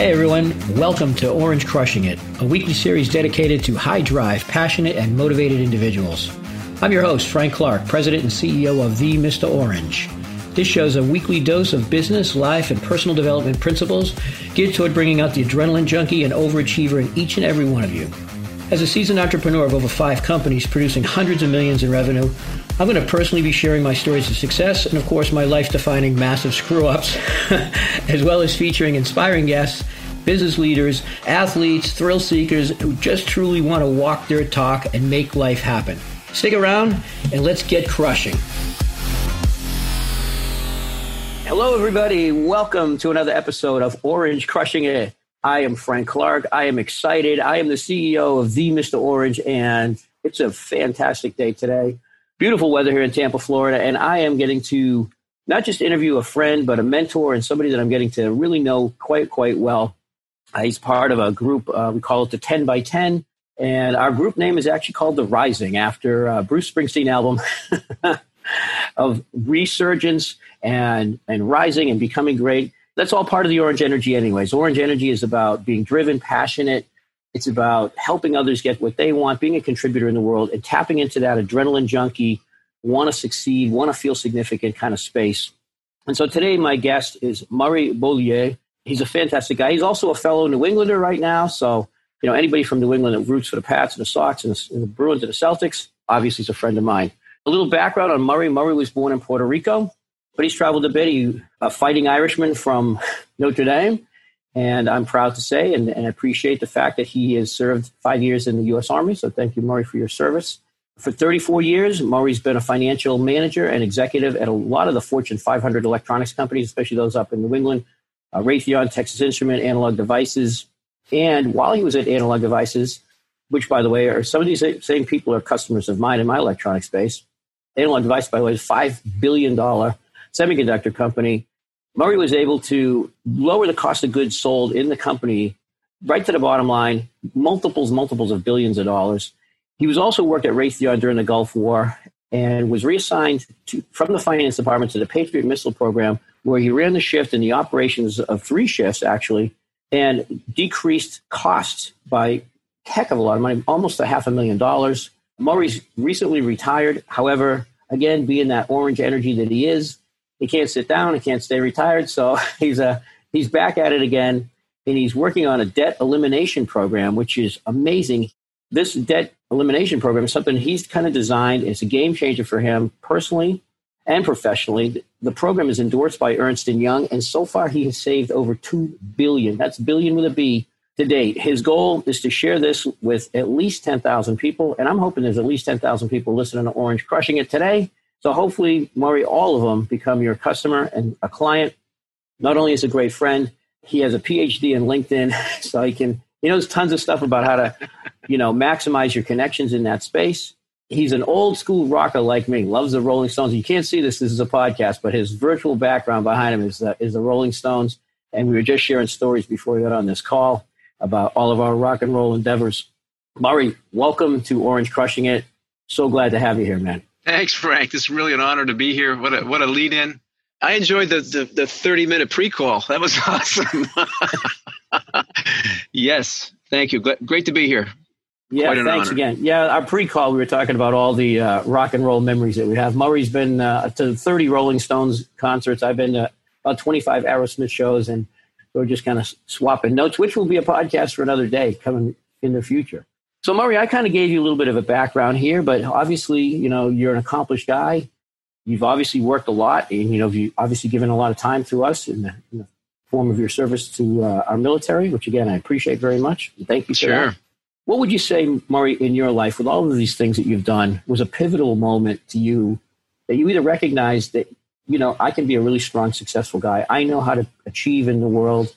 Hey everyone, welcome to Orange Crushing It, a weekly series dedicated to high drive, passionate, and motivated individuals. I'm your host, Frank Clark, President and CEO of The Mr. Orange. This show is a weekly dose of business, life, and personal development principles geared toward bringing out the adrenaline junkie and overachiever in each and every one of you. As a seasoned entrepreneur of over five companies producing hundreds of millions in revenue, I'm going to personally be sharing my stories of success and, of course, my life defining massive screw ups, as well as featuring inspiring guests, business leaders, athletes, thrill seekers who just truly want to walk their talk and make life happen. Stick around and let's get crushing. Hello, everybody. Welcome to another episode of Orange Crushing It. I am Frank Clark. I am excited. I am the CEO of The Mr. Orange, and it's a fantastic day today. Beautiful weather here in Tampa, Florida, and I am getting to not just interview a friend, but a mentor and somebody that I'm getting to really know quite, quite well. Uh, he's part of a group, we call it the 10 by 10, and our group name is actually called The Rising after uh, Bruce Springsteen album of resurgence and, and rising and becoming great that's all part of the orange energy anyways. Orange energy is about being driven passionate. It's about helping others get what they want being a contributor in the world and tapping into that adrenaline junkie want to succeed want to feel significant kind of space. And so today my guest is murray beaulieu. He's a fantastic guy. He's also a fellow new englander right now. So you know anybody from new england that roots for the pats and the sox and the, and the bruins and the celtics obviously is a friend of mine. A little background on murray. Murray was born in puerto rico but he's traveled a bit. He's a fighting Irishman from Notre Dame. And I'm proud to say and, and appreciate the fact that he has served five years in the U.S. Army. So thank you, Murray, for your service. For 34 years, Murray's been a financial manager and executive at a lot of the Fortune 500 electronics companies, especially those up in New England, uh, Raytheon, Texas Instrument, Analog Devices. And while he was at Analog Devices, which, by the way, are some of these same people are customers of mine in my electronic space. Analog Device, by the way, is $5 billion semiconductor company, Murray was able to lower the cost of goods sold in the company right to the bottom line, multiples, multiples of billions of dollars. He was also worked at Raytheon during the Gulf War and was reassigned to, from the finance department to the Patriot Missile Program, where he ran the shift in the operations of three shifts, actually, and decreased costs by heck of a lot of money, almost a half a million dollars. Murray's recently retired. However, again, being that orange energy that he is, he can't sit down. He can't stay retired. So he's a uh, he's back at it again, and he's working on a debt elimination program, which is amazing. This debt elimination program is something he's kind of designed. It's a game changer for him personally and professionally. The program is endorsed by Ernst and Young, and so far he has saved over two billion. That's billion with a B to date. His goal is to share this with at least ten thousand people, and I'm hoping there's at least ten thousand people listening to Orange crushing it today. So hopefully, Murray, all of them become your customer and a client. Not only is a great friend, he has a PhD in LinkedIn, so he can he knows tons of stuff about how to, you know, maximize your connections in that space. He's an old school rocker like me, loves the Rolling Stones. You can't see this; this is a podcast, but his virtual background behind him is the, is the Rolling Stones. And we were just sharing stories before we got on this call about all of our rock and roll endeavors. Murray, welcome to Orange Crushing It. So glad to have you here, man. Thanks, Frank. It's really an honor to be here. What a what a lead in. I enjoyed the the, the thirty minute pre call. That was awesome. yes, thank you. Great to be here. Yeah, thanks honor. again. Yeah, our pre-call we were talking about all the uh, rock and roll memories that we have. Murray's been uh, to 30 Rolling Stones concerts. I've been to about 25 Aerosmith shows, and we're just kind of swapping notes, which will be a podcast for another day coming in the future. So, Murray, I kind of gave you a little bit of a background here, but obviously, you know, you're an accomplished guy. You've obviously worked a lot, and you know, you've obviously given a lot of time to us in the, in the form of your service to uh, our military, which again I appreciate very much. Thank you sure. that. What would you say, Murray, in your life, with all of these things that you've done, was a pivotal moment to you that you either recognized that you know I can be a really strong, successful guy. I know how to achieve in the world.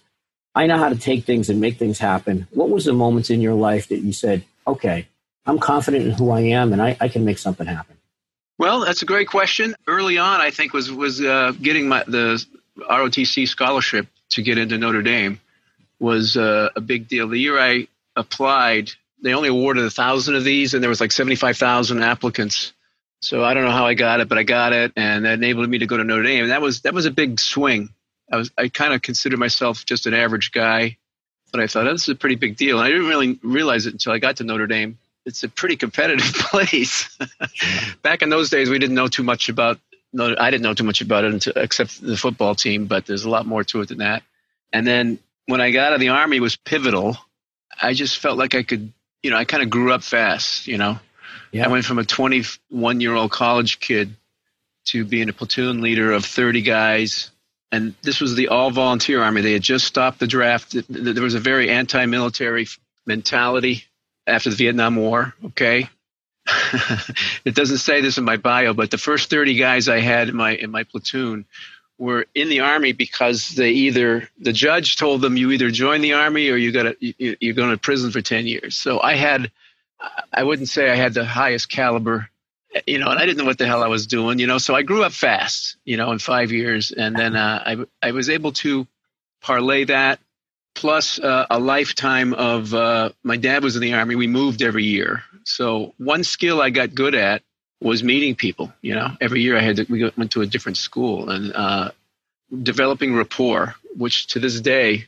I know how to take things and make things happen. What was the moments in your life that you said, okay, I'm confident in who I am and I, I can make something happen? Well, that's a great question. Early on, I think was was uh, getting my the ROTC scholarship to get into Notre Dame was uh, a big deal. The year I applied, they only awarded a thousand of these, and there was like seventy five thousand applicants. So I don't know how I got it, but I got it, and that enabled me to go to Notre Dame. And that was that was a big swing. I was I kind of considered myself just an average guy but I thought oh, this is a pretty big deal. And I didn't really realize it until I got to Notre Dame. It's a pretty competitive place. Back in those days, we didn't know too much about. No, I didn't know too much about it until, except the football team, but there's a lot more to it than that. And then when I got out of the army, was pivotal. I just felt like I could, you know, I kind of grew up fast. You know, yeah. I went from a 21 year old college kid to being a platoon leader of 30 guys and this was the all volunteer army. They had just stopped the draft. There was a very anti military mentality after the Vietnam War, okay? it doesn't say this in my bio, but the first 30 guys I had in my in my platoon were in the army because they either the judge told them you either join the army or you got you, you're going to prison for 10 years. So I had I wouldn't say I had the highest caliber you know, and I didn't know what the hell I was doing, you know. So I grew up fast, you know, in five years, and then uh, I I was able to parlay that plus uh, a lifetime of uh, my dad was in the army. We moved every year, so one skill I got good at was meeting people. You know, every year I had to, we went to a different school and uh, developing rapport, which to this day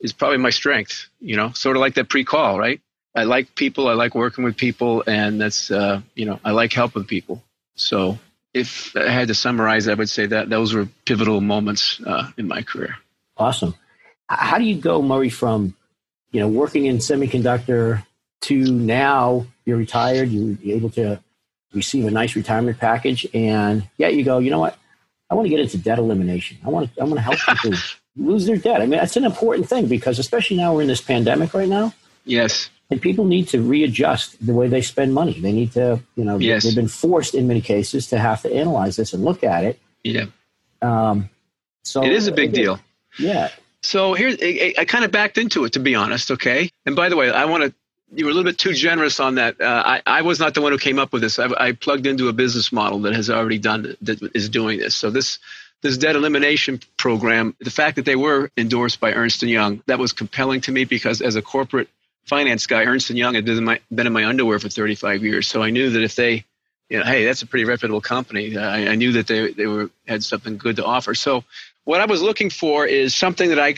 is probably my strength. You know, sort of like that pre-call, right? I like people. I like working with people, and that's uh, you know I like helping people. So if I had to summarize, I would say that those were pivotal moments uh, in my career. Awesome. How do you go, Murray, from you know working in semiconductor to now you're retired, you're able to receive a nice retirement package, and yet you go, you know what? I want to get into debt elimination. I want to I want to help people lose their debt. I mean, that's an important thing because especially now we're in this pandemic right now. Yes and people need to readjust the way they spend money. They need to, you know, yes. they've been forced in many cases to have to analyze this and look at it. Yeah. Um, so it is a big deal. Yeah. So here, I, I, kind of backed into it, to be honest. Okay. And by the way, I want to. You were a little bit too generous on that. Uh, I, I was not the one who came up with this. I, I plugged into a business model that has already done that is doing this. So this this debt elimination program, the fact that they were endorsed by Ernst and Young, that was compelling to me because as a corporate finance guy, Ernst and Young, had been in, my, been in my underwear for 35 years. So I knew that if they, you know, hey, that's a pretty reputable company. Uh, I, I knew that they they were had something good to offer. So what I was looking for is something that I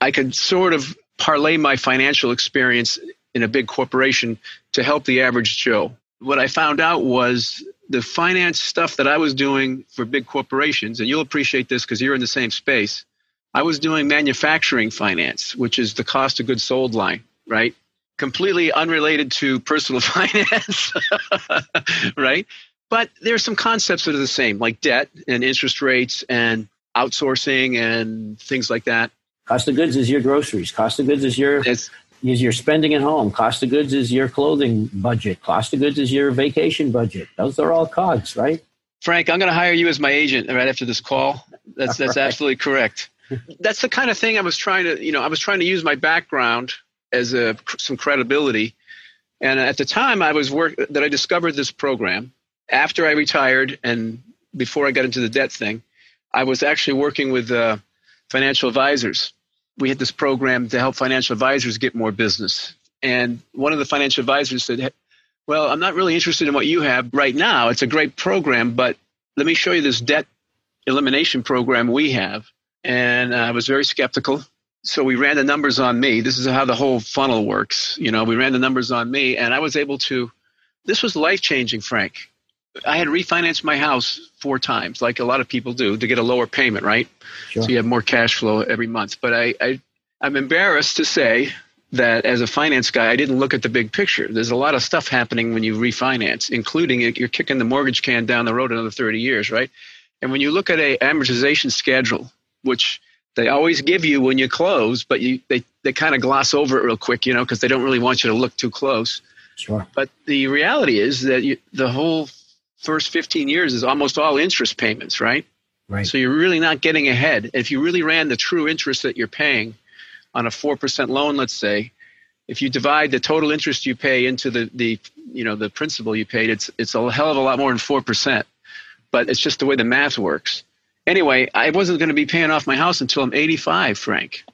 I could sort of parlay my financial experience in a big corporation to help the average Joe. What I found out was the finance stuff that I was doing for big corporations, and you'll appreciate this because you're in the same space. I was doing manufacturing finance, which is the cost of goods sold line right? Completely unrelated to personal finance, right? But there are some concepts that are the same, like debt and interest rates and outsourcing and things like that. Cost of goods is your groceries. Cost of goods is your it's, is your spending at home. Cost of goods is your clothing budget. Cost of goods is your vacation budget. Those are all costs, right? Frank, I'm going to hire you as my agent right after this call. That's that's right. absolutely correct. That's the kind of thing I was trying to, you know, I was trying to use my background as a, some credibility. And at the time, I was work that I discovered this program after I retired and before I got into the debt thing. I was actually working with uh, financial advisors. We had this program to help financial advisors get more business. And one of the financial advisors said, Well, I'm not really interested in what you have right now. It's a great program, but let me show you this debt elimination program we have. And I was very skeptical so we ran the numbers on me. This is how the whole funnel works. You know, we ran the numbers on me, and I was able to. This was life changing, Frank. I had refinanced my house four times, like a lot of people do, to get a lower payment, right? Sure. So you have more cash flow every month. But I, I, I'm embarrassed to say that as a finance guy, I didn't look at the big picture. There's a lot of stuff happening when you refinance, including you're kicking the mortgage can down the road another 30 years, right? And when you look at a amortization schedule, which they always give you when you close, but you they, they kind of gloss over it real quick, you know, because they don't really want you to look too close. Sure. But the reality is that you, the whole first 15 years is almost all interest payments, right? Right. So you're really not getting ahead. If you really ran the true interest that you're paying on a 4% loan, let's say, if you divide the total interest you pay into the, the you know the principal you paid, it's it's a hell of a lot more than 4%. But it's just the way the math works anyway, I wasn't going to be paying off my house until I'm 85, Frank.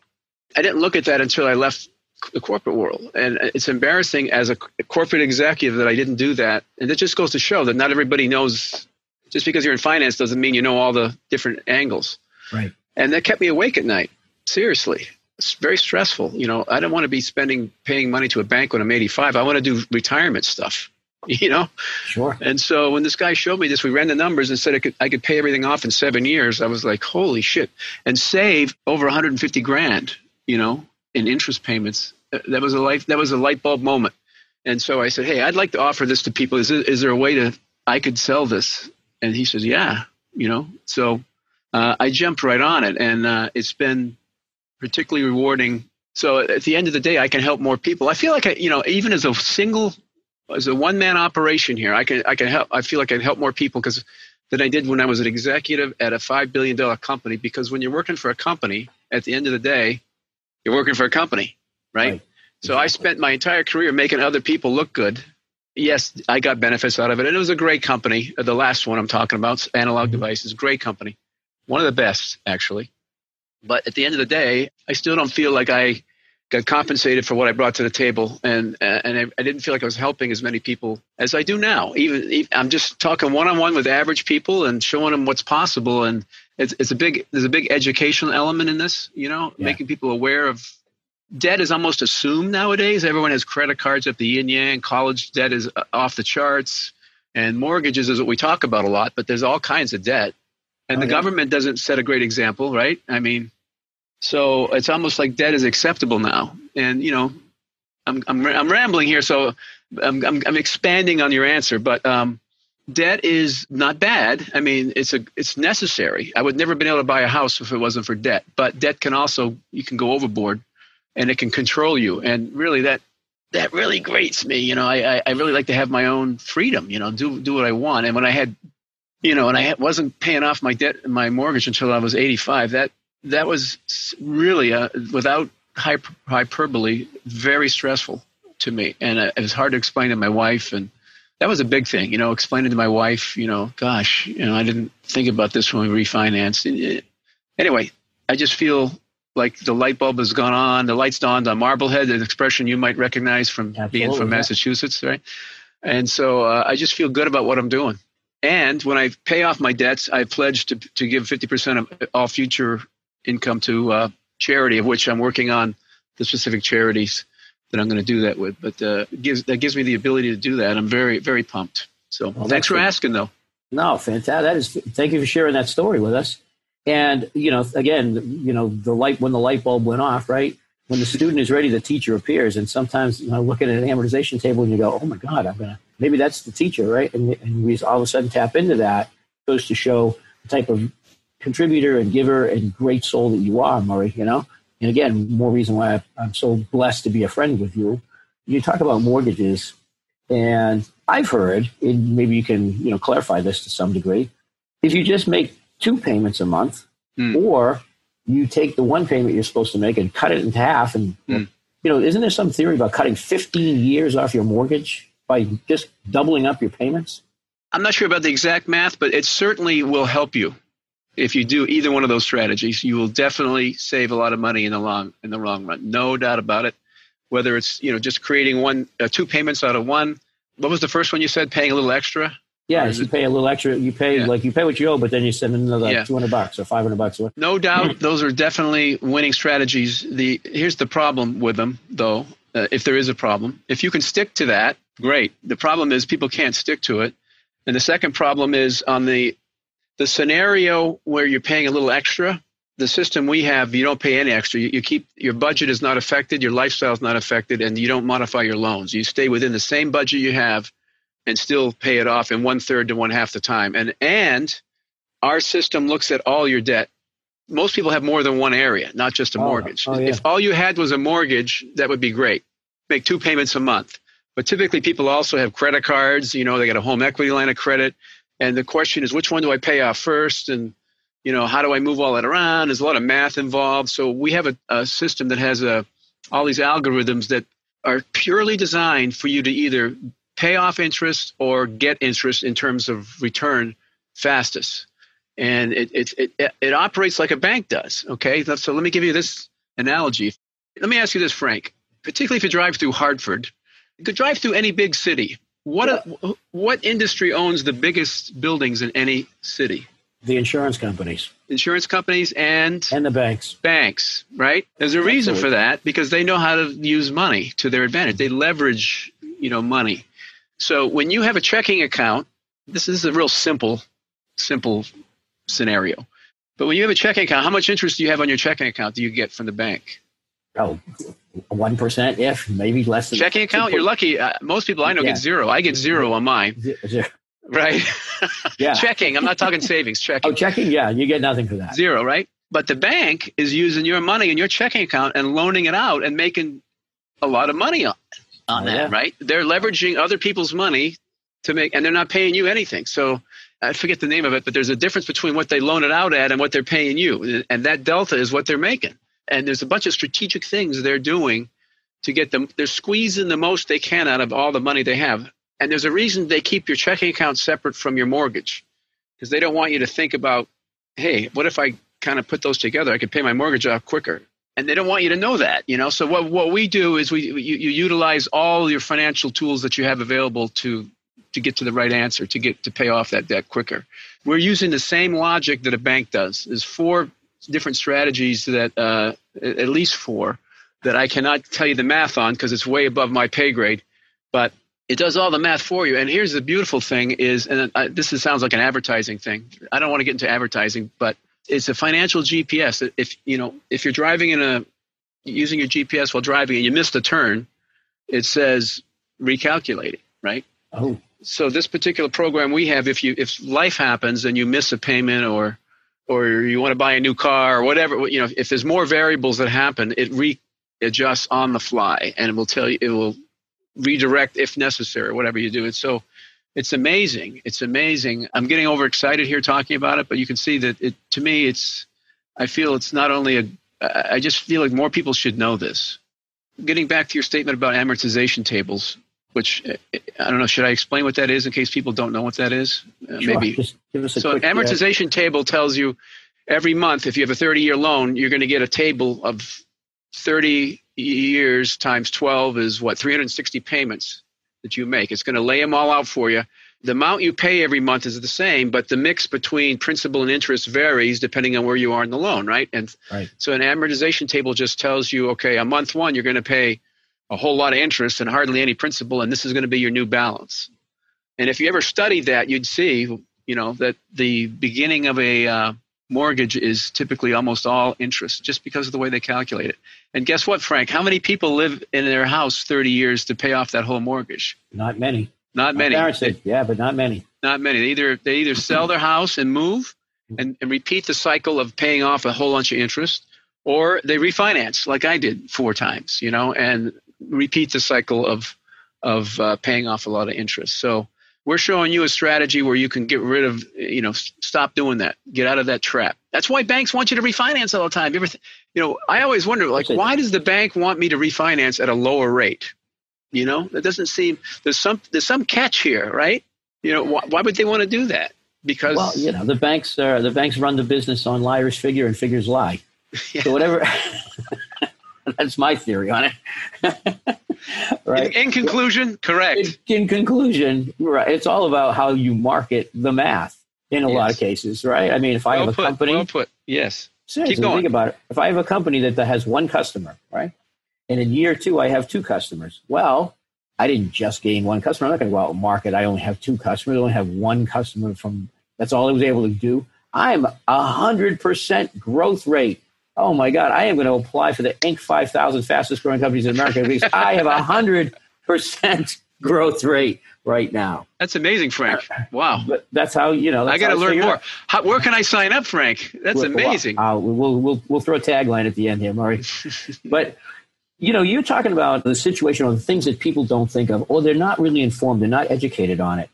I didn't look at that until I left the corporate world. And it's embarrassing as a corporate executive that I didn't do that. And it just goes to show that not everybody knows, just because you're in finance doesn't mean you know all the different angles. Right. And that kept me awake at night, seriously. it's very stressful. You know, I don't want to be spending paying money to a bank when I'm 85. I want to do retirement stuff. You know, sure. And so when this guy showed me this, we ran the numbers and said I could I could pay everything off in seven years. I was like, holy shit, and save over 150 grand. You know, in interest payments. That was a life. That was a light bulb moment. And so I said, hey, I'd like to offer this to people. Is, is there a way to I could sell this? And he says, yeah. You know, so uh, I jumped right on it, and uh, it's been particularly rewarding. So at the end of the day, I can help more people. I feel like I, you know, even as a single, as a one man operation here, I can I can help. I feel like I can help more people because than I did when I was an executive at a five billion dollar company. Because when you're working for a company, at the end of the day, you're working for a company, right? right. So I spent my entire career making other people look good. Yes, I got benefits out of it, and it was a great company. The last one I'm talking about, Analog mm-hmm. Devices, great company, one of the best actually. But at the end of the day, I still don't feel like I got compensated for what I brought to the table, and and I, I, didn't feel like I was helping as many people as I do now. Even, even I'm just talking one on one with average people and showing them what's possible, and it's it's a big there's a big educational element in this, you know, yeah. making people aware of debt is almost assumed nowadays. Everyone has credit cards up the yin yang. College debt is uh, off the charts, and mortgages is what we talk about a lot. But there's all kinds of debt, and oh, the yeah. government doesn't set a great example, right? I mean, so it's almost like debt is acceptable now. And you know, I'm I'm, I'm rambling here, so I'm, I'm, I'm expanding on your answer, but um, debt is not bad. I mean, it's a it's necessary. I would never have been able to buy a house if it wasn't for debt. But debt can also you can go overboard, and it can control you. And really, that that really grates me. You know, I I really like to have my own freedom. You know, do do what I want. And when I had you know, and I wasn't paying off my debt, my mortgage until I was 85. That that was really, uh, without hyper, hyperbole, very stressful to me, and uh, it was hard to explain to my wife. And that was a big thing, you know, explaining to my wife, you know, gosh, you know, I didn't think about this when we refinanced. Anyway, I just feel like the light bulb has gone on. The lights dawned on Marblehead, an expression you might recognize from Absolutely, being from yeah. Massachusetts, right? And so uh, I just feel good about what I'm doing. And when I pay off my debts, I pledge to, to give 50% of all future income to uh, charity, of which I'm working on the specific charities that I'm going to do that with. But uh, gives, that gives me the ability to do that. I'm very, very pumped. So well, thanks for good. asking, though. No, fantastic. That is, thank you for sharing that story with us. And, you know, again, you know, the light, when the light bulb went off, right? When the student is ready, the teacher appears. And sometimes, you know, looking at an amortization table and you go, oh my God, I'm going to, maybe that's the teacher, right? And, and we all of a sudden tap into that goes to show the type of contributor and giver and great soul that you are, Murray, you know? And again, more reason why I'm so blessed to be a friend with you. You talk about mortgages, and I've heard, and maybe you can, you know, clarify this to some degree. If you just make two payments a month, mm. or you take the one payment you're supposed to make and cut it in half, and mm. you know, isn't there some theory about cutting 15 years off your mortgage? by just doubling up your payments? I'm not sure about the exact math, but it certainly will help you if you do either one of those strategies. You will definitely save a lot of money in the long in the long run, no doubt about it. Whether it's you know just creating one uh, two payments out of one. What was the first one you said? Paying a little extra. Yeah, you it, pay a little extra. You pay yeah. like you pay what you owe, but then you send another yeah. two hundred bucks or five hundred bucks. No doubt, those are definitely winning strategies. The here's the problem with them, though. Uh, if there is a problem, if you can stick to that, Great. The problem is people can't stick to it. And the second problem is on the the scenario where you're paying a little extra, the system we have, you don't pay any extra. You, you, keep your budget is not affected, your lifestyle is not affected, and you don't modify your loans. You stay within the same budget you have, and still pay it off in one third to one half the time. And and our system looks at all your debt. Most people have more than one area, not just a oh, mortgage. Oh, yeah. If all you had was a mortgage, that would be great. Make two payments a month. But typically, people also have credit cards. You know, they got a home equity line of credit, and the question is, which one do I pay off first? And you know, how do I move all that around? There's a lot of math involved. So we have a, a system that has a all these algorithms that are purely designed for you to either pay off interest or get interest in terms of return fastest. And it, it, it, it operates like a bank does. Okay. So let me give you this analogy. Let me ask you this, Frank. Particularly if you drive through Hartford, you could drive through any big city. What yeah. a, what industry owns the biggest buildings in any city? The insurance companies. Insurance companies and and the banks. Banks, right? There's a reason Absolutely. for that because they know how to use money to their advantage. They leverage, you know, money. So when you have a checking account, this is a real simple, simple scenario. But when you have a checking account, how much interest do you have on your checking account do you get from the bank? Oh, one percent, if maybe less. Than checking account, you're lucky. Uh, most people I know yeah. get zero. I get zero on mine. Zero. Right. Yeah. checking. I'm not talking savings. Checking. Oh, checking. Yeah, you get nothing for that. Zero, right? But the bank is using your money in your checking account and loaning it out and making a lot of money on, on oh, that, yeah. right? They're leveraging other people's money to make, and they're not paying you anything. So I forget the name of it, but there's a difference between what they loan it out at and what they're paying you. And that delta is what they're making. And there's a bunch of strategic things they're doing to get them, they're squeezing the most they can out of all the money they have. And there's a reason they keep your checking account separate from your mortgage because they don't want you to think about, hey, what if I kind of put those together? I could pay my mortgage off quicker. And they don't want you to know that, you know. So what what we do is we you, you utilize all your financial tools that you have available to to get to the right answer to get to pay off that debt quicker. We're using the same logic that a bank does. There's four different strategies that uh, at least four that I cannot tell you the math on because it's way above my pay grade, but it does all the math for you. And here's the beautiful thing is, and I, this is, sounds like an advertising thing. I don't want to get into advertising, but it's a financial GPS. If you know, if you're driving in a using your GPS while driving and you missed a turn, it says recalculate it, right? Oh so this particular program we have, if you if life happens and you miss a payment or or you want to buy a new car or whatever, you know, if there's more variables that happen, it readjusts on the fly and it will tell you it will redirect if necessary, whatever you do. And so it's amazing. It's amazing. I'm getting overexcited here talking about it, but you can see that it to me it's I feel it's not only a I just feel like more people should know this. Getting back to your statement about amortization tables, which I don't know. Should I explain what that is in case people don't know what that is? Uh, sure. Maybe. Just give us a so, quick, amortization uh, table tells you every month if you have a 30 year loan, you're going to get a table of 30 years times 12 is what 360 payments that you make. It's going to lay them all out for you. The amount you pay every month is the same, but the mix between principal and interest varies depending on where you are in the loan, right? And right. so an amortization table just tells you, okay, a month one you're going to pay a whole lot of interest and hardly any principal, and this is going to be your new balance. And if you ever studied that, you'd see, you know, that the beginning of a uh, mortgage is typically almost all interest, just because of the way they calculate it. And guess what, Frank? How many people live in their house 30 years to pay off that whole mortgage? Not many. Not many. They, yeah, but not many. Not many. They either they either sell their house and move, and, and repeat the cycle of paying off a whole bunch of interest, or they refinance like I did four times, you know, and repeat the cycle of of uh, paying off a lot of interest. So we're showing you a strategy where you can get rid of, you know, stop doing that, get out of that trap. That's why banks want you to refinance all the time. You, ever th- you know, I always wonder, like, why does the bank want me to refinance at a lower rate? You know, that doesn't seem there's some there's some catch here, right? You know, why, why would they want to do that? Because well, you know, the banks are the banks run the business on liars figure and figures lie. Yeah. So whatever. That's my theory on it. right. In, in, conclusion, correct. In, in, conclusion, right. It's all about how you market the math in a yes. lot of cases, right? I mean, if I well have a put, company, well put. Yes. Seriously, Keep going. think about it. If I have a company that, that has one customer, right, and in year two I have two customers, well, I didn't just gain one customer. I'm not going to go out and market. I only have two customers. I only have one customer from. That's all I was able to do. I'm a hundred percent growth rate oh my God, I am going to apply for the Inc. 5000 fastest growing companies in America because I have a hundred percent growth rate right now. That's amazing, Frank. Wow. But that's how, you know, I got to learn more. How, where can I sign up, Frank? That's amazing. Well, we'll, we'll, we'll throw a tagline at the end here, Murray. but, you know, you're talking about the situation or the things that people don't think of, or they're not really informed, they're not educated on it.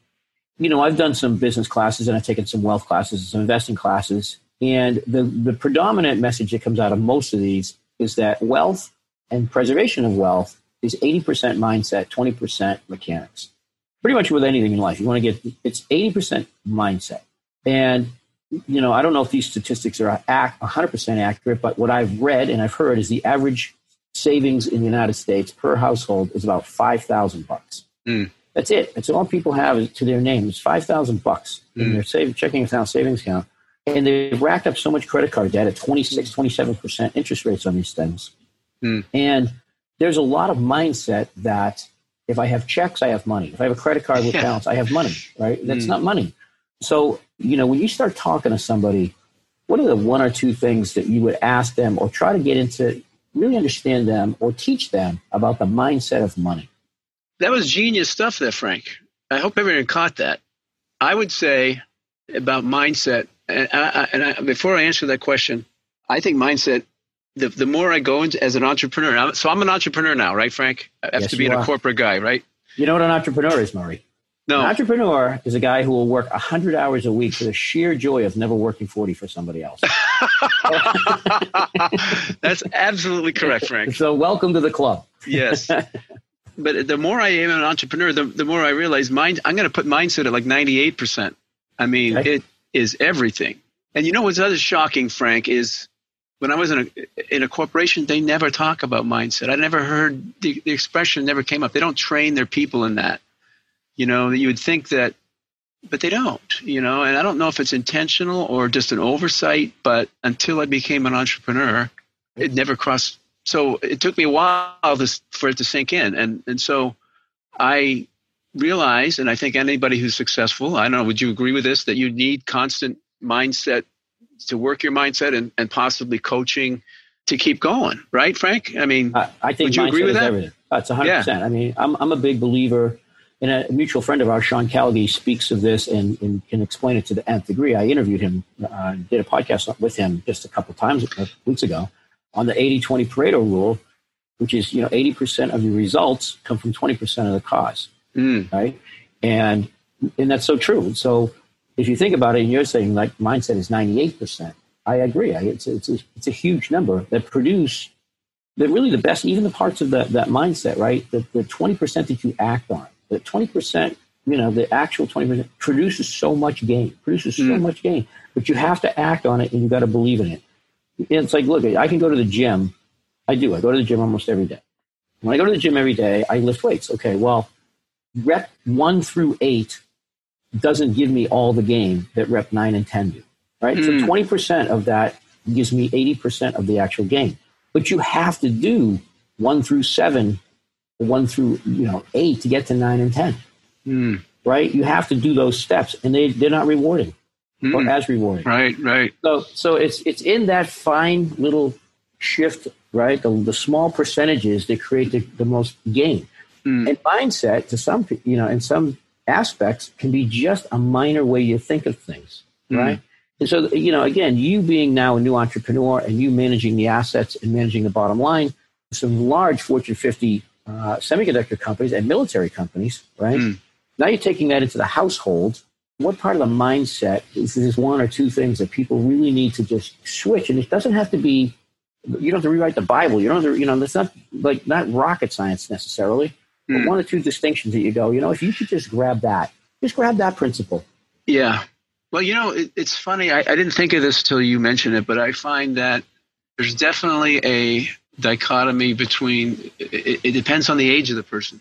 You know, I've done some business classes and I've taken some wealth classes, some investing classes. And the, the predominant message that comes out of most of these is that wealth and preservation of wealth is 80% mindset, 20% mechanics. Pretty much with anything in life, you want to get it's 80% mindset. And you know, I don't know if these statistics are 100% accurate, but what I've read and I've heard is the average savings in the United States per household is about 5,000 bucks. Mm. That's it. That's all people have to their name. is 5,000 bucks in mm. their save, checking account, savings account. And they've racked up so much credit card debt at 26, 27% interest rates on these things. Mm. And there's a lot of mindset that if I have checks, I have money. If I have a credit card with yeah. balance, I have money, right? That's mm. not money. So, you know, when you start talking to somebody, what are the one or two things that you would ask them or try to get into really understand them or teach them about the mindset of money? That was genius stuff there, Frank. I hope everyone caught that. I would say about mindset, and, I, and I, before I answer that question, I think mindset. The, the more I go into as an entrepreneur, so I'm an entrepreneur now, right, Frank? After yes, being a corporate guy, right? You know what an entrepreneur is, Murray? No. An entrepreneur is a guy who will work 100 hours a week for the sheer joy of never working 40 for somebody else. That's absolutely correct, Frank. So, welcome to the club. yes. But the more I am an entrepreneur, the, the more I realize mind, I'm going to put mindset at like 98%. I mean, okay. it is everything. And you know what's other shocking, Frank, is when I was in a in a corporation, they never talk about mindset. I never heard the, the expression never came up. They don't train their people in that. You know, you would think that, but they don't. You know, and I don't know if it's intentional or just an oversight. But until I became an entrepreneur, it never crossed. So it took me a while for it to sink in, and and so I realize, and I think anybody who's successful, I don't know, would you agree with this, that you need constant mindset to work your mindset and, and possibly coaching to keep going, right, Frank? I mean, I, I think would you agree with that? Everything. That's 100%. Yeah. I mean, I'm, I'm a big believer, and a mutual friend of ours, Sean Callaghan, speaks of this and, and can explain it to the nth degree. I interviewed him, uh, did a podcast with him just a couple times, uh, weeks ago, on the 80 20 Pareto rule, which is, you know, 80% of your results come from 20% of the cause mm. right? And and that's so true. So if you think about it, and you're saying like mindset is 98 percent, I agree. It's it's a, it's a huge number that produce that really the best, even the parts of that that mindset, right? The the 20 percent that you act on, the 20 percent, you know, the actual 20 percent produces so much gain, produces so mm. much gain, but you have to act on it and you got to believe in it. It's like, look, I can go to the gym. I do. I go to the gym almost every day. When I go to the gym every day, I lift weights. Okay, well, rep one through eight doesn't give me all the game that rep nine and 10 do, right? Mm. So 20% of that gives me 80% of the actual game. But you have to do one through seven, one through, you know, eight to get to nine and 10, mm. right? You have to do those steps and they, they're not rewarding mm. or as rewarding. Right, right. So, so it's, it's in that fine little shift, right? The, the small percentages that create the, the most gain. Mm. And mindset, to some, you know, in some aspects, can be just a minor way you think of things, mm. right? And so, you know, again, you being now a new entrepreneur and you managing the assets and managing the bottom line, some large Fortune 50 uh, semiconductor companies and military companies, right? Mm. Now you're taking that into the household. What part of the mindset is this one or two things that people really need to just switch? And it doesn't have to be, you don't have to rewrite the Bible. You don't have to, you know, it's not like not rocket science necessarily. Mm. One or two distinctions that you go, you know, if you could just grab that, just grab that principle. Yeah. Well, you know, it, it's funny. I, I didn't think of this till you mentioned it, but I find that there's definitely a dichotomy between. It, it, depends on the age of the person,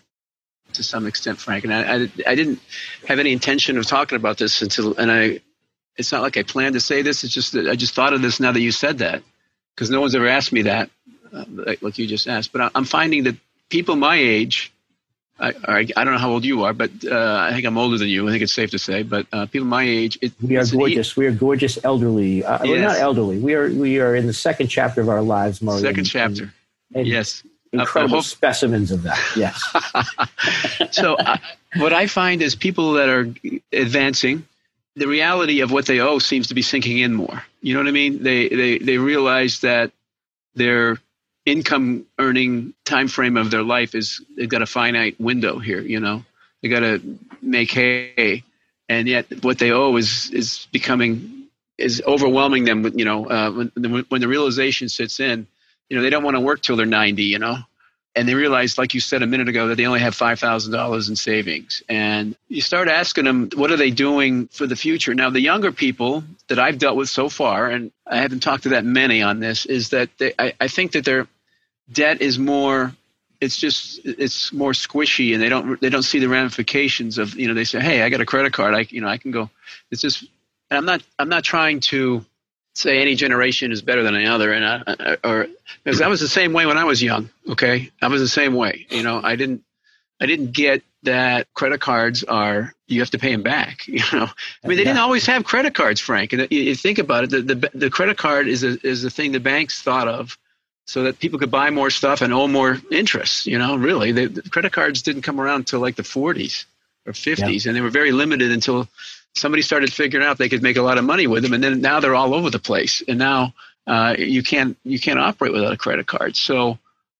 to some extent, Frank. And I, I, I, didn't have any intention of talking about this until, and I. It's not like I planned to say this. It's just that I just thought of this now that you said that, because no one's ever asked me that, uh, like, like you just asked. But I, I'm finding that people my age I, I, I, don't know how old you are, but uh, I think I'm older than you. I think it's safe to say. But uh, people my age, it, we are gorgeous. we are gorgeous elderly. Uh, yes. We're not elderly. We are we are in the second chapter of our lives, Mario. Second chapter. And, and yes. Incredible specimens of that. Yes. so uh, what I find is people that are advancing, the reality of what they owe seems to be sinking in more. You know what I mean? They they they realize that they're income earning time frame of their life is they've got a finite window here you know? They got to make hay. And yet what they owe is is becoming is overwhelming them with you know uh, when, the, when the realization sits in you know they don't want to work till they're 90 you know? And they realize like you said a minute ago that they only have $5000 in savings. And you start asking them what are they doing for the future? Now the younger people that i've dealt with so far and i haven't talked to that many on this is that they, I, I think that they're debt is more it's just it's more squishy and they don't they don't see the ramifications of you know they say hey i got a credit card i you know i can go it's just and I'm not I'm not trying to say any generation is better than another, and I, or because I was the same way when I was young. Okay, I was the same way. You know, I didn't I didn't get that credit cards are you have to pay them back. You know, I mean, they didn't always have credit cards, Frank. And uh, you, you think about it, the, the the credit card is a is the thing the banks thought of so that people could buy more stuff and owe more interest. You know, really, they, the credit cards didn't come around until like the 40s or 50s, yeah. and they were very limited until somebody started figuring out they could make a lot of money with them, and then now they're all over the place, and now uh, you can't you can't operate without a credit card. So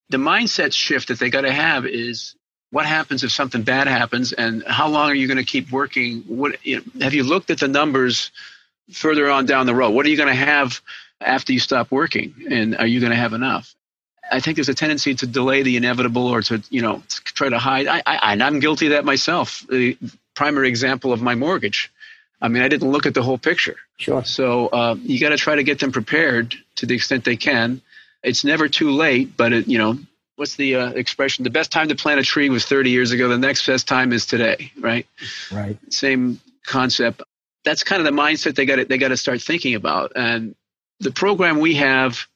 the mindset shift that they got to have is what happens if something bad happens, and how long are you going to keep working? What you know, have you looked at the numbers further on down the road? What are you going to have after you stop working, and are you going to have enough? I think there's a tendency to delay the inevitable or to, you know, to try to hide. I, I, I'm guilty of that myself. The primary example of my mortgage. I mean, I didn't look at the whole picture. Sure. So uh, you got to try to get them prepared to the extent they can. It's never too late, but it, you know, what's the uh, expression? The best time to plant a tree was 30 years ago. The next best time is today, right? Right. Same concept. That's kind of the mindset they got. They got to start thinking about. And the program we have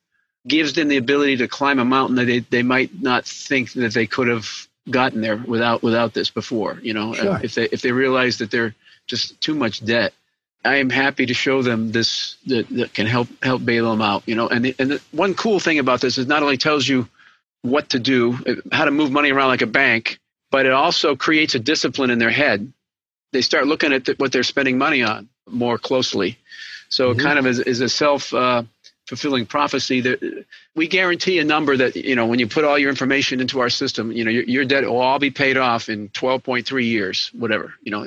gives them the ability to climb a mountain that they, they might not think that they could have gotten there without without this before. You know, sure. if they if they realize that they're just too much debt, I am happy to show them this that, that can help help bail them out. You know, and the, and the one cool thing about this is not only tells you what to do, how to move money around like a bank, but it also creates a discipline in their head. They start looking at the, what they're spending money on more closely. So mm-hmm. it kind of is, is a self uh, fulfilling prophecy that we guarantee a number that you know when you put all your information into our system, you know your, your debt will all be paid off in 12.3 years, whatever you know,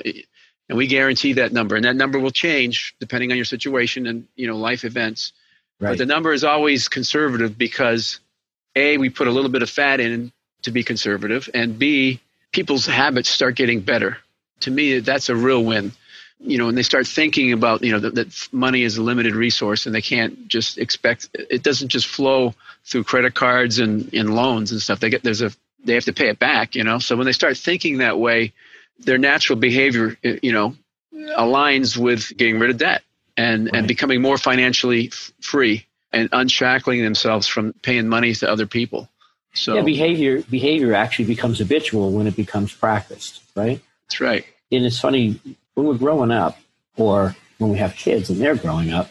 and we guarantee that number, and that number will change depending on your situation and you know life events. Right. But the number is always conservative because a we put a little bit of fat in to be conservative, and b people's habits start getting better. To me, that's a real win you know, when they start thinking about, you know, that, that, money is a limited resource and they can't just expect, it doesn't just flow through credit cards and, and loans and stuff. They get, there's a, they have to pay it back, you know? So when they start thinking that way, their natural behavior, eh, you know, aligns with getting rid of debt and, right. and becoming more financially f- free and unshackling themselves from paying money to other people. So yeah, behavior, behavior actually becomes habitual when it becomes practiced, right? That's right. And it's funny, when we're growing up or when we have kids and they're growing up,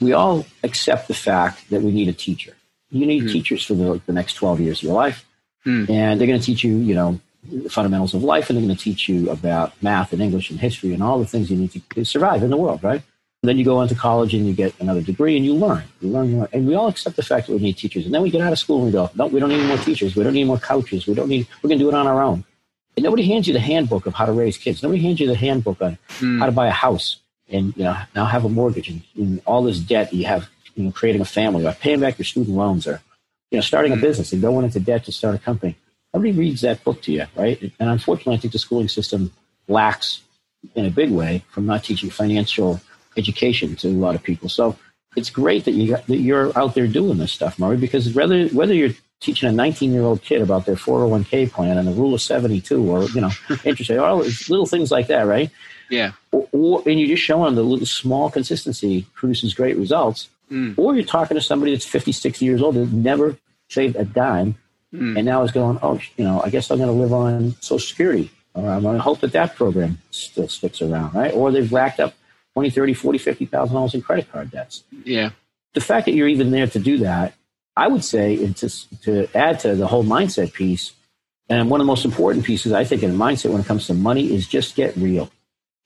we all accept the fact that we need a teacher. You need mm. teachers for the, the, next 12 years of your life. Mm. And they're going to teach you, you know, the fundamentals of life and they're going to teach you about math and English and history and all the things you need to, to survive in the world, right? And then you go into college and you get another degree and you learn. You learn, you learn. And we all accept the fact that we need teachers. And then we get out of school and we go, no, we don't need more teachers. We don't need more coaches. We don't need, we're going to do it on our own. And nobody hands you the handbook of how to raise kids. Nobody hands you the handbook on mm. how to buy a house and you know now have a mortgage and, and all this debt you have you know creating a family or paying back your student loans or you know starting mm. a hmm. business and going into debt to start a company. Nobody reads that book to you, right? And unfortunately, I think the schooling system lacks in a big way from not teaching financial education to a lot of people. So it's great that you got, that you're out there doing this stuff, Murray, because whether whether you're teaching a 19 year old kid about their 401k plan and the rule of 72 or, you know, interest rate, all little things like that, right? Yeah. Or, or, and you're just show them the little small consistency produces great results. Mm. Or you're talking to somebody that's 50, 60 years old that never saved a dime mm. and now is going, oh, you know, I guess I'm going to live on Social Security. Or I'm going to hope that that program still sticks around, right? Or they've racked up 20, 30, 40, 50,000 dollars in credit card debts. Yeah. The fact that you're even there to do that I would say, and to, to add to the whole mindset piece, and one of the most important pieces I think in mindset when it comes to money is just get real.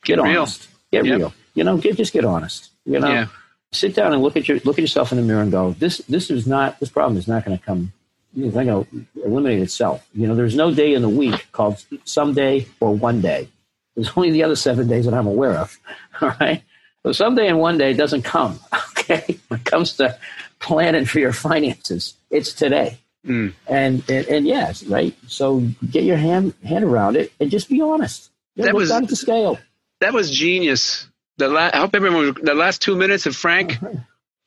Get, get honest. Real. Get yep. real. You know, get just get honest. You know, yeah. sit down and look at your look at yourself in the mirror and go, this this is not this problem is not going to come. It's not going to eliminate itself. You know, there's no day in the week called someday or one day. There's only the other seven days that I'm aware of. All right. So someday and one day doesn't come. Okay. When it comes to planning for your finances. It's today. Mm. And, and, and yes, right. So get your hand hand around it and just be honest. that was down to scale. That was genius. The la- I hope everyone the last two minutes of Frank. Right.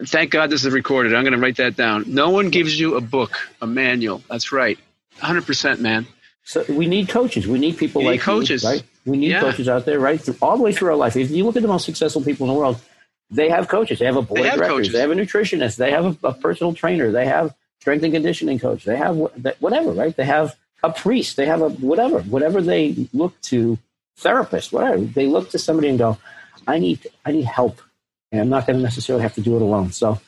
Thank God this is recorded. I'm going to write that down. No one gives you a book, a manual. That's right. 100 percent, man. So we need coaches. We need people you like need coaches, you, right? We need yeah. coaches out there, right? Through, all the way through our life. If you look at the most successful people in the world, they have coaches. They have a board They of directors. coaches. They have a nutritionist. They have a, a personal trainer. They have strength and conditioning coach. They have whatever, right? They have a priest. They have a whatever, whatever they look to, therapist, whatever. They look to somebody and go, I need, I need help, and I'm not going to necessarily have to do it alone. So,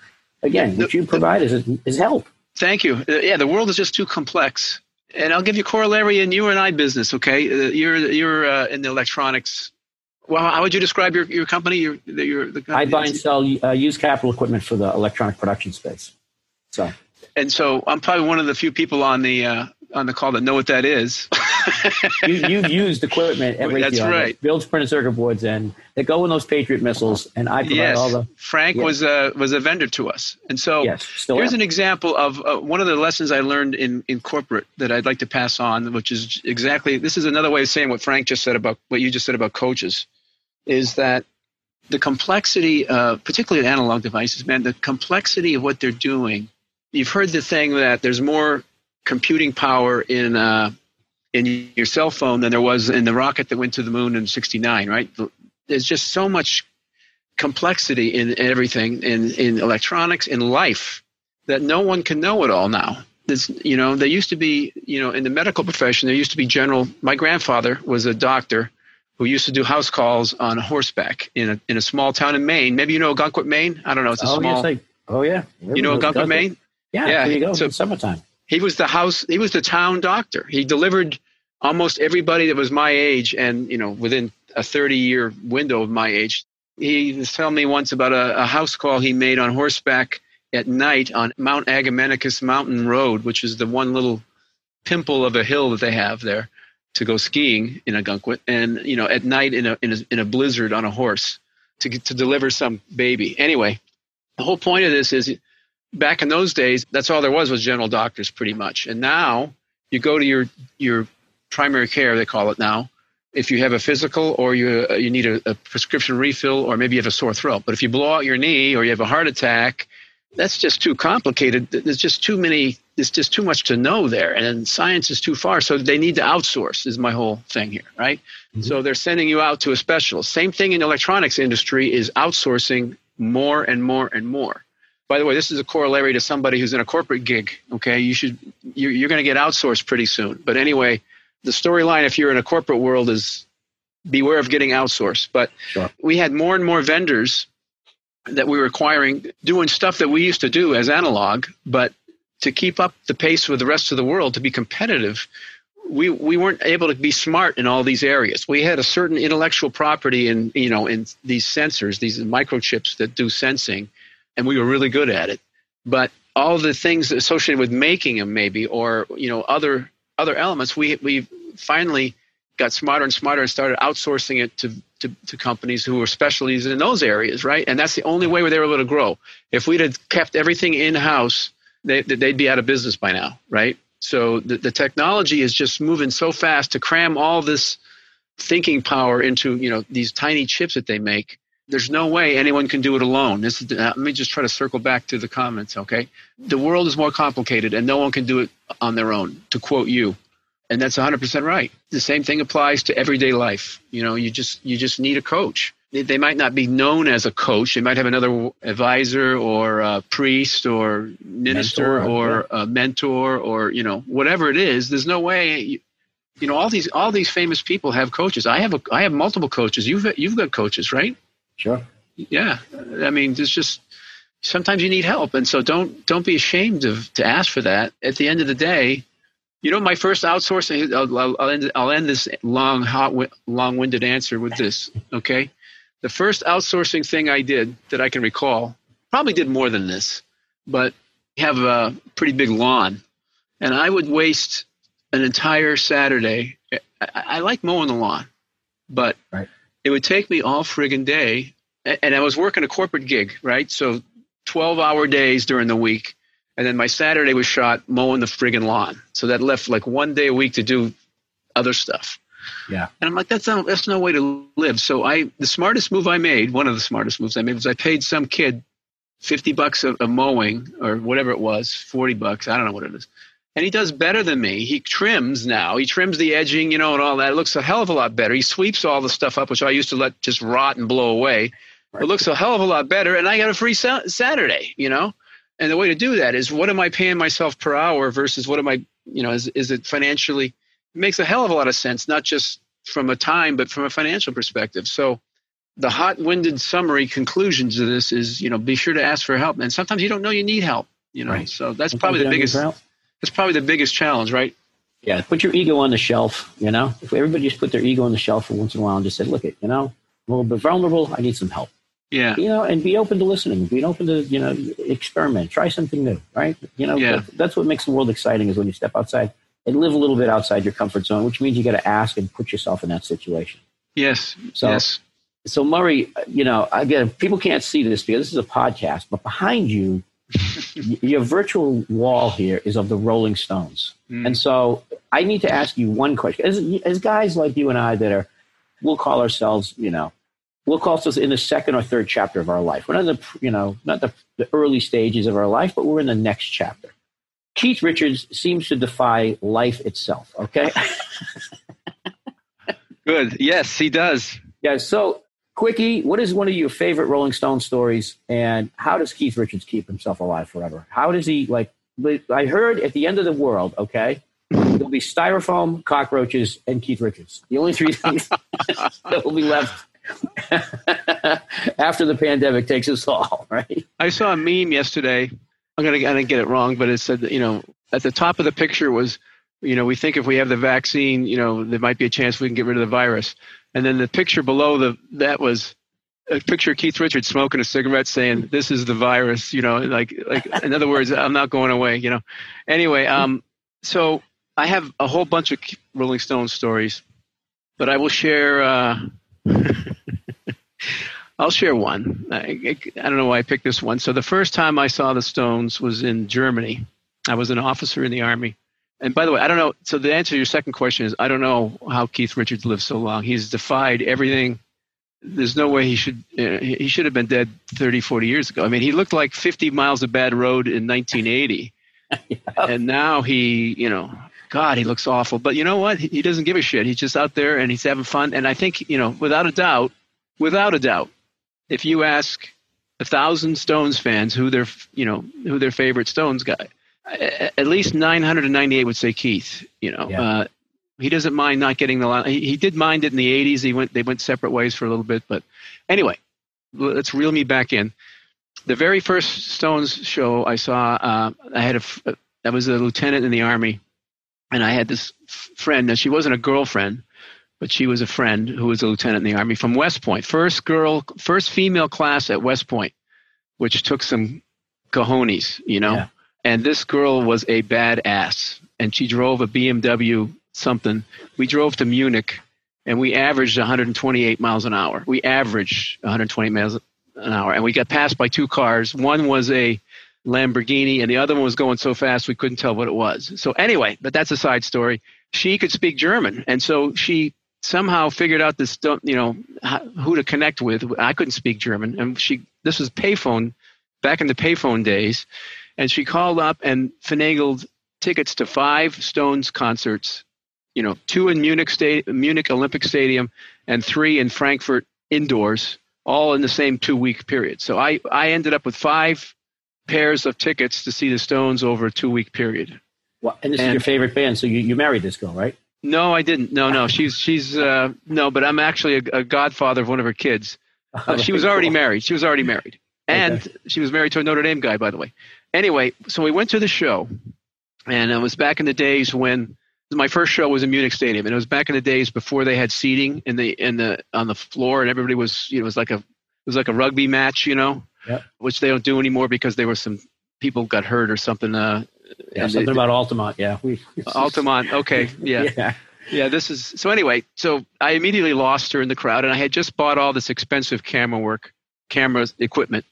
again, what you provide is is help. Thank you. Uh, yeah, the world is just too complex. And I'll give you corollary in you and I business. Okay, uh, you're you're uh, in the electronics. Well, how would you describe your, your company? Your, the- your the I buy and sell uh, used capital equipment for the electronic production space. So, And so I'm probably one of the few people on the uh, on the call that know what that is. you, you've used equipment at That's right. that builds printed circuit boards and they go in those Patriot missiles, and I provide yes, all the Frank yes. was a was a vendor to us, and so yes. Here's am. an example of uh, one of the lessons I learned in, in corporate that I'd like to pass on, which is exactly this is another way of saying what Frank just said about what you just said about coaches, is that the complexity, uh, particularly analog devices, man, the complexity of what they're doing. You've heard the thing that there's more computing power in uh, in your cell phone than there was in the rocket that went to the moon in '69, right? There's just so much complexity in everything in, in electronics in life that no one can know it all now There's, you know there used to be you know in the medical profession there used to be general my grandfather was a doctor who used to do house calls on horseback in a, in a small town in maine maybe you know Gunkwit, maine i don't know it's a oh, small yes, I, oh yeah. you know Gunkwit, maine Yeah, Yeah, there you go. so- it's summertime. He was the house he was the town doctor. He delivered almost everybody that was my age and you know within a 30 year window of my age. He was telling me once about a, a house call he made on horseback at night on mount agamenticus mountain road which is the one little pimple of a hill that they have there to go skiing in Ogunquit, and you know at night in a, in a in a blizzard on a horse to to deliver some baby. Anyway the whole point of this is back in those days, that's all there was was general doctors pretty much. And now you go to your your primary care, they call it now, if you have a physical or you uh, you need a, a prescription refill or maybe you have a sore throat. But if you blow out your knee or you have a heart attack, that's just too complicated. There's just too many. There's just too much to know there, and science is too far. So they need to outsource. Is my whole thing here, right? So they're sending you out to a specialist. Same thing in the electronics industry is outsourcing more and more and more by the way, this is a corollary to somebody who's in a corporate gig. Okay, you should you're, you're going to get outsourced pretty soon. But anyway, the storyline if you're in a corporate world is beware of getting outsourced. But Sure. we had more and more vendors that we were acquiring doing stuff that we used to do as analog, but to keep up the pace with the rest of the world to be competitive. We, we weren't able to be smart in all these areas. We had a certain intellectual property in you know in these sensors, these microchips that do sensing, and we were really good at it. But all the things associated with making them, maybe, or you know, other other elements, we we finally got smarter and smarter and started outsourcing it to, to, to companies who were specialties in those areas, right? And that's the only way where they were able to grow. If we'd have kept everything in house, they, they'd be out of business by now, right? So the, the technology is just moving so fast to cram all this thinking power into you know these tiny chips that they make there's no way anyone can do it alone. This is, uh, let me just try to circle back to the comments, okay? The world is more complicated and no one can do it on their own, to quote you. And that's 100% right. The same thing applies to everyday life. You know, you just you just need a coach. They, they might not be known as a coach. They might have another advisor or a priest or minister Mentor, or a mentor or, you know, whatever it is. There's no way you, you know all these all these famous people have coaches. I have a I have multiple coaches. You've you've got coaches, right? Sure. yeah. I mean there's just sometimes you need help. And so don't don't be ashamed of to ask for that. At the end of the day you know my first outsourcing i'll, I'll, I'll, end, I'll end this long hot long-winded answer with this okay? The first outsourcing thing i did that i can recall probably did more than this but have a pretty big lawn. And i would waste an entire saturday. I, I like mowing the lawn but Right. It would take me all friggin' day and I was working a corporate gig, right? So 12 hour days during the week. And then my Saturday was shot mowing the friggin' lawn. So that left like one day a week to do other stuff. Yeah. And I'm like, that's not, that's no way to live. So I, the smartest move I made, one of the smartest moves I made was I paid some kid 50 bucks of, of mowing or whatever it was, 40 bucks. I don't know what it is. And he does better than me. He trims now. He trims the edging, you know, and all that. It looks a hell of a lot better. He sweeps all the stuff up, which I used to let just rot and blow away. Right. It looks a hell of a lot better, and I got a free sa- Saturday. You know, and the way to do that is what am I paying myself per hour versus what am I, you know, is is it financially? It makes a hell of a lot of sense, not just from a time, but from a financial perspective. So the hot-winded summary conclusion to this is, you know, be sure to ask for help. And sometimes you don't know you need help, you know. Right. So that's sometimes probably the biggest. That's probably the biggest challenge, right? Yeah, put your ego on the shelf. You know, if everybody just put their ego on the shelf for once in a while and just said, "Look, it, you know, I'm a little bit vulnerable. I need some help." Yeah. You know, and be open to listening. Be open to you know, experiment. Try something new. Right. You know, yeah. that's what makes the world exciting is when you step outside and live a little bit outside your comfort zone, which means you got to ask and put yourself in that situation. Yes. So, yes. So Murray, you know, again, people can't see this because this is a podcast, but behind you, your virtual wall here is of the Rolling Stones. Mm. And so I need to ask you one question. As, as guys like you and I that are, we'll call ourselves, you know, we'll call ourselves in the second or third chapter of our life. We're not the, you know, not the, the early stages of our life, but we're in the next chapter. Keith Richards seems to defy life itself. Okay. Good. Yes, he does. Yeah. So, Quickie, what is one of your favorite Rolling Stone stories, and how does Keith Richards keep himself alive forever? How does he like? I heard at the end of the world, okay, there'll be styrofoam, cockroaches, and Keith Richards. The only three things that will be left after the pandemic takes us all. Right. I saw a meme yesterday I'm gonna, get it wrong, but it said that, you know, at the top of the picture was, you know, we think if we have the vaccine, you know, there might be a chance we can get rid of the virus. And then the picture below the that was a picture of Keith Richards smoking a cigarette, saying, "This is the virus." You know, like like in other words, I'm not going away. You know. Anyway, um, so I have a whole bunch of Rolling Stone stories, but I will share. Uh, I'll share one. I, I, don't know why I picked this one. So the first time I saw the Stones was in Germany. I was an officer in the army. And by the way, I don't know. So the answer to your second question is I don't know how Keith Richards lived so long. He's defied everything. There's no way he should uh, he should have been dead 30, 40 years ago. I mean, he looked like 50 miles of bad road in 1980. yeah. And now he, you know, God, he looks awful. But you know what? He, he doesn't give a shit. He's just out there and he's having fun. And I think, you know, without a doubt, without a doubt, if you ask a thousand Stones fans who their you know who their favorite Stones guy, at least 998 would say Keith. You know, yeah. uh, he doesn't mind not getting the line. He, he, did mind it in the 80s. He went they went separate ways for a little bit, but anyway, let's reel me back in. The very first Stones show I saw, uh, I had a I was a lieutenant in the army, and I had this friend. Now she wasn't a girlfriend, but she was a friend who was a lieutenant in the army from West Point. First girl, first female class at West Point, which took some cojones, you know. Yeah. And this girl was a badass, and she drove a BMW something. We drove to Munich, and we averaged 128 miles an hour. We averaged 120 miles an hour, and we got passed by two cars. One was a Lamborghini, and the other one was going so fast we couldn't tell what it was. So anyway, but that's a side story. She could speak German, and so she somehow figured out this you know who to connect with i couldn't speak german and she this was payphone back in the payphone days and she called up and finagled tickets to five stones concerts you know two in munich state munich olympic stadium and three in frankfurt indoors all in the same two week period so i i ended up with five pairs of tickets to see the stones over a two week period well, and this and, is your favorite band so you, you married this girl right no, I didn't. No, no. She's she's uh, no, but I'm actually a, a, godfather of one of her kids. Uh, she was already married. She was already married, and okay. she was married to a Notre Dame guy, by the way. Anyway, so we went to the show, and it was back in the days when my first show was in Munich Stadium, and it was back in the days before they had seating in the in the on the floor, and everybody was you know it was like a it was like a rugby match, you know, yep. which they don't do anymore because there were some people got hurt or something. Uh, yeah, something they, about Altamont. Yeah, we, Altamont. Okay, yeah. yeah. Yeah, this is so. Anyway, so I immediately lost her in the crowd, and I had just bought all this expensive camera work, camera equipment,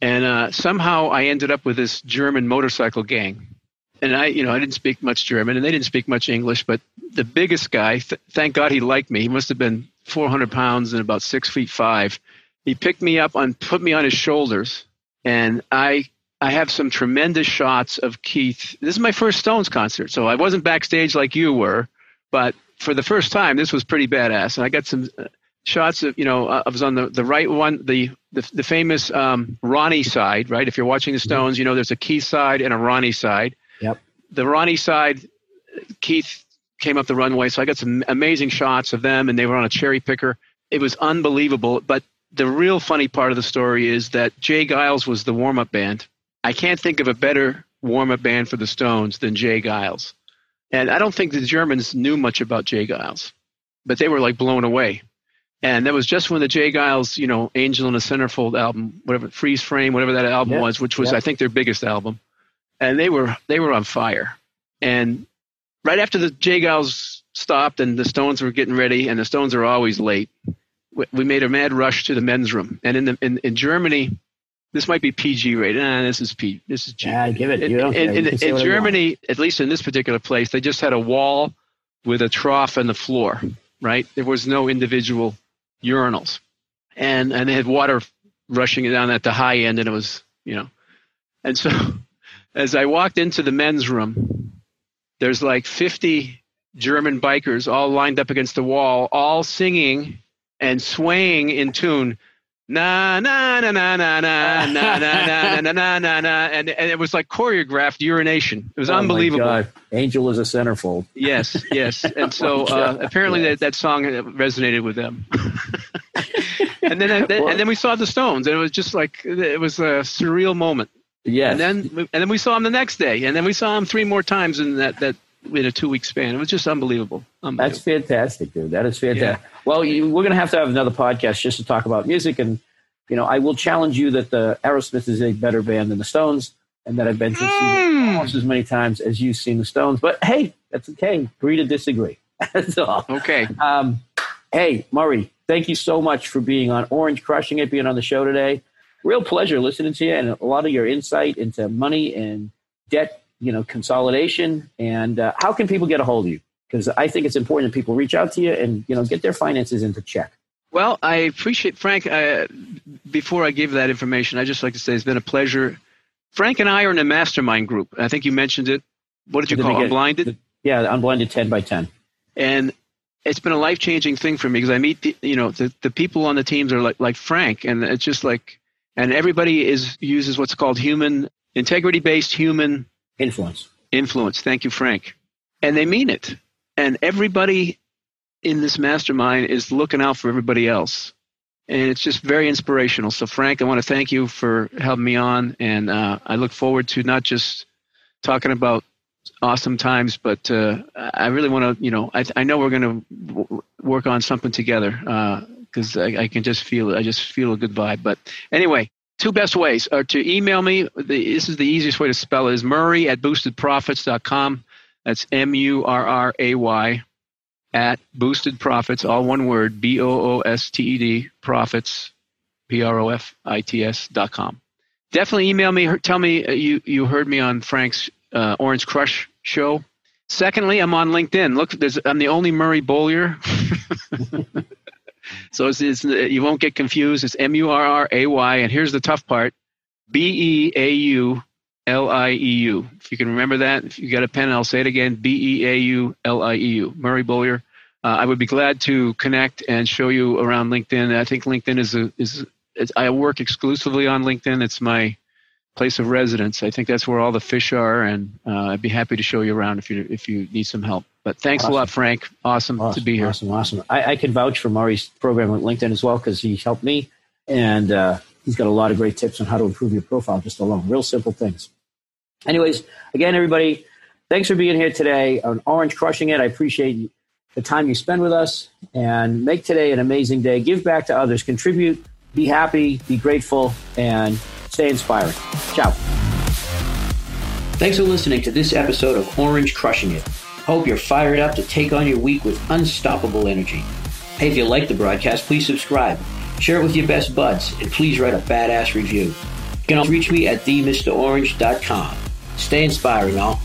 and uh, somehow I ended up with this German motorcycle gang. And I, you know, I didn't speak much German, and they didn't speak much English. But the biggest guy, th- thank God he liked me. He must have been 400 pounds and about six feet five. He picked me up and put me on his shoulders, and I I have some tremendous shots of Keith. This is my first Stones concert, so I wasn't backstage like you were, but for the first time, this was pretty badass. And I got some. Shots of you know uh, I was on the, the right one the the, the famous um, Ronnie side right? If you're watching the mm-hmm. Stones you know there's a Keith side and a Ronnie side. Yep. The Ronnie side Keith came up the runway so I got some amazing shots of them and they were on a cherry picker. It was unbelievable but the real funny part of the story is that J. Geils was the warm up band. I can't think of a better warm up band for the Stones than J. Geils. And I don't think the Germans knew much about J. Geils but they were like blown away and that was just when the J. Geils, you know, Angel in a Centerfold album, whatever Freeze Frame, whatever that album yeah. was, which was yeah. I think their biggest album, and they were they were on fire. And right after the J. Geils stopped and the Stones were getting ready, and the Stones are always late, we made a mad rush to the men's room. And in the in, in Germany, this might be PG rated. Nah, this is P. This is G. Yeah, give it. In, in, in, in Germany, at least in this particular place, they just had a wall with a trough on the floor. Right, there was no individual urinals, and and they had water rushing down at the high end, and it was you know, and so as I walked into the men's room, there's like 50 German bikers all lined up against the wall, all singing and swaying in tune na na na na na na na na na na na na and and it was like choreographed urination. It was oh unbelievable. Angel is a centerfold. Yes, yes. And so uh, apparently that, that song resonated with them. and then and then we saw the Stones, and it was just like it was a surreal moment. Yes. And then and then we saw them the next day, and then we saw them three more times in that that in a two week span. It was just unbelievable. unbelievable. That's fantastic, dude. That is fantastic. Yeah. Well, you, we're going to have to have another podcast just to talk about music. And, you know, I will challenge you that the Aerosmith is a better band than the Stones and that I've been to mm. almost as many times as you've seen the Stones. But hey, that's okay. Agree to disagree. that's all. Okay. Um, hey, Murray, thank you so much for being on Orange Crushing It, being on the show today. Real pleasure listening to you and a lot of your insight into money and debt you know, consolidation, and uh, how can people get a hold of you? Because I think it's important that people reach out to you and you know get their finances into check. Well, I appreciate Frank. Uh, before I give that information, I just like to say it's been a pleasure. Frank and I are in a mastermind group. I think you mentioned it. What did you call it? Unblinded? The, yeah, Unblinded 10 by 10. And it's been a life changing thing for me because I meet, the, you know, the, the people on the teams are like, like Frank, and it's just like, and everybody is uses what's called human integrity based human Influence. Influence. Thank you, Frank. And they mean it. And everybody in this mastermind is looking out for everybody else. And it's just very inspirational. So, Frank, I want to thank you for helping me on. And uh, I look forward to not just talking about awesome times, but uh, I really want to, you know, I, I know we're going to w- work on something together because uh, I, I, can just feel it. I just feel a good vibe. But anyway, two best ways are to email me. The, this is the easiest way to spell it is Murray at boostedprofits.com. That's M U R R A Y at boosted profits, all one word, B O O S T E D, profits, P R O F I T S dot com. Definitely email me. Tell me uh, you, you heard me on Frank's uh, Orange Crush show. Secondly, I'm on LinkedIn. Look, I'm the only Murray Beaulieu. So it's, it's, you won't get confused. It's M U R R A Y, and here's the tough part: B E A U L I E U. If you can remember that, if you got a pen, I'll say it again: B E A U L I E U. Murray Beaulieu. Uh, I would be glad to connect and show you around LinkedIn. I think LinkedIn is a is I work exclusively on LinkedIn. It's my place of residence. I think that's where all the fish are, and uh, I'd be happy to show you around if you if you need some help. But thanks awesome. a lot, Frank. Awesome, awesome, to be here. Awesome, awesome. I, I can vouch for Murray's program on LinkedIn as well because he helped me, and uh, he's got a lot of great tips on how to improve your profile just alone. Real simple things. Anyways, again, everybody, thanks for being here today on Orange Crushing It. I appreciate the time you spend with us, and make today an amazing day. Give back to others, contribute, be happy, be grateful, and stay inspiring. Ciao. Thanks for listening to this episode of Orange Crushing It. Hope you're fired up to take on your week with unstoppable energy. Hey, if you like the broadcast, please subscribe, share it with your best buds, and please write a badass review. You can also reach me at themrorange.com. Stay inspiring, all.